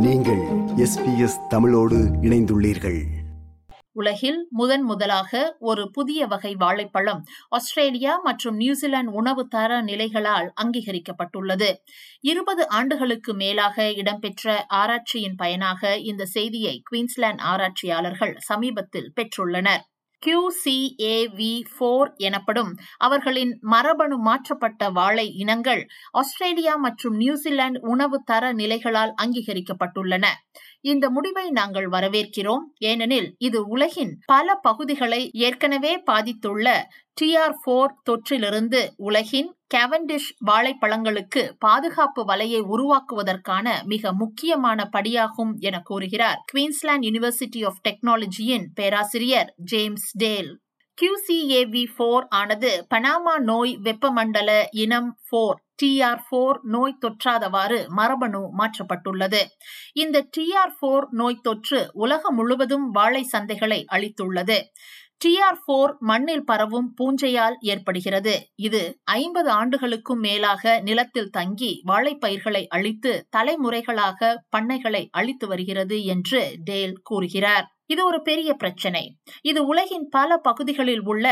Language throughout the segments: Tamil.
எஸ்பிஎஸ் தமிழோடு இணைந்துள்ளீர்கள். உலகில் முதன் முதலாக ஒரு புதிய வகை வாழைப்பழம் ஆஸ்திரேலியா மற்றும் நியூசிலாந்து உணவு தர நிலைகளால் அங்கீகரிக்கப்பட்டுள்ளது. இருபது ஆண்டுகளுக்கு மேலாக இடம்பெற்ற ஆராய்ச்சியின் பயனாக இந்த செய்தியை குயின்ஸ்லாந்து ஆராய்ச்சியாளர்கள் சமீபத்தில் பெற்றுள்ளனர். கியூசிஏவி ஃபோர் எனப்படும் அவர்களின் மரபணு மாற்றப்பட்ட வாழை இனங்கள் ஆஸ்திரேலியா மற்றும் நியூசிலாந்து உணவு தர நிலைகளால் அங்கீகரிக்கப்பட்டுள்ளன. இந்த முடிவை நாங்கள் வரவேற்கிறோம். ஏனெனில் இது உலகின் பல பகுதிகளை ஏற்கனவே பாதித்துள்ள டிஆர் போர் தொற்றிலிருந்து உலகின் கேவன்டிஷ் வாழைப்பழங்களுக்கு பாதுகாப்பு வலையை உருவாக்குவதற்கான மிக முக்கியமான படியாகும் என கூறுகிறார் குவீன்ஸ்லாந்து யூனிவர்சிட்டி ஆஃப் டெக்னாலஜியின் பேராசிரியர் ஜேம்ஸ் டேல். கியூசிஏவி ஃபோர் ஆனது பனாமா நோய் வெப்பமண்டல இனம் ஃபோர் டிஆர் ஃபோர் நோய் தொற்றாதவாறு மரபணு மாற்றப்பட்டுள்ளது. இந்த டிஆர் ஃபோர் நோய் தொற்று உலகம் முழுவதும் வாழை சந்தைகளை அளித்துள்ளது டிஆர் போர் மண்ணில் பரவும் பூஞ்சையால் ஏற்படுகிறது. இது ஐம்பது ஆண்டுகளுக்கும் மேலாக நிலத்தில் தங்கி வாழைப்பயிர்களை அழித்து தலைமுறைகளாக பண்ணைகளை அழித்து வருகிறது என்று டேல் கூறுகிறார். இது ஒரு பெரிய பிரச்சனை. இது உலகின் பல பகுதிகளில் உள்ள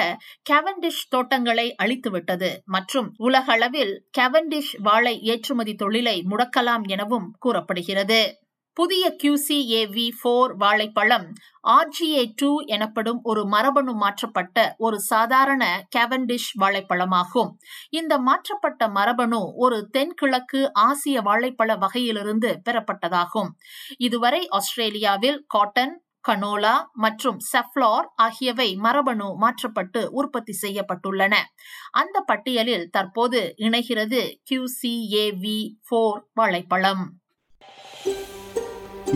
கெவன்டிஷ் தோட்டங்களை அழித்துவிட்டது மற்றும் உலகளவில் கெவன்டிஷ் வாழை ஏற்றுமதி தொழிலை முடக்கலாம் எனவும் கூறப்படுகிறது. புதிய கியூசிஏவி ஃபோர் வாழைப்பழம் ஆர்ஜிஏ டூ எனப்படும் ஒரு மரபணு மாற்றப்பட்ட ஒரு சாதாரண கேவண்டிஷ் வாழைப்பழமாகும். இந்த மாற்றப்பட்ட மரபணு ஒரு தென்கிழக்கு ஆசிய வாழைப்பழ வகையிலிருந்து பெறப்பட்டதாகும். இதுவரை ஆஸ்திரேலியாவில் காட்டன் கனோலா மற்றும் செஃப்லார் ஆகியவை மரபணு மாற்றப்பட்டு உற்பத்தி செய்யப்பட்டுள்ளன. அந்த பட்டியலில் தற்போது இணைகிறது கியூசிஏவி ஃபோர் வாழைப்பழம்.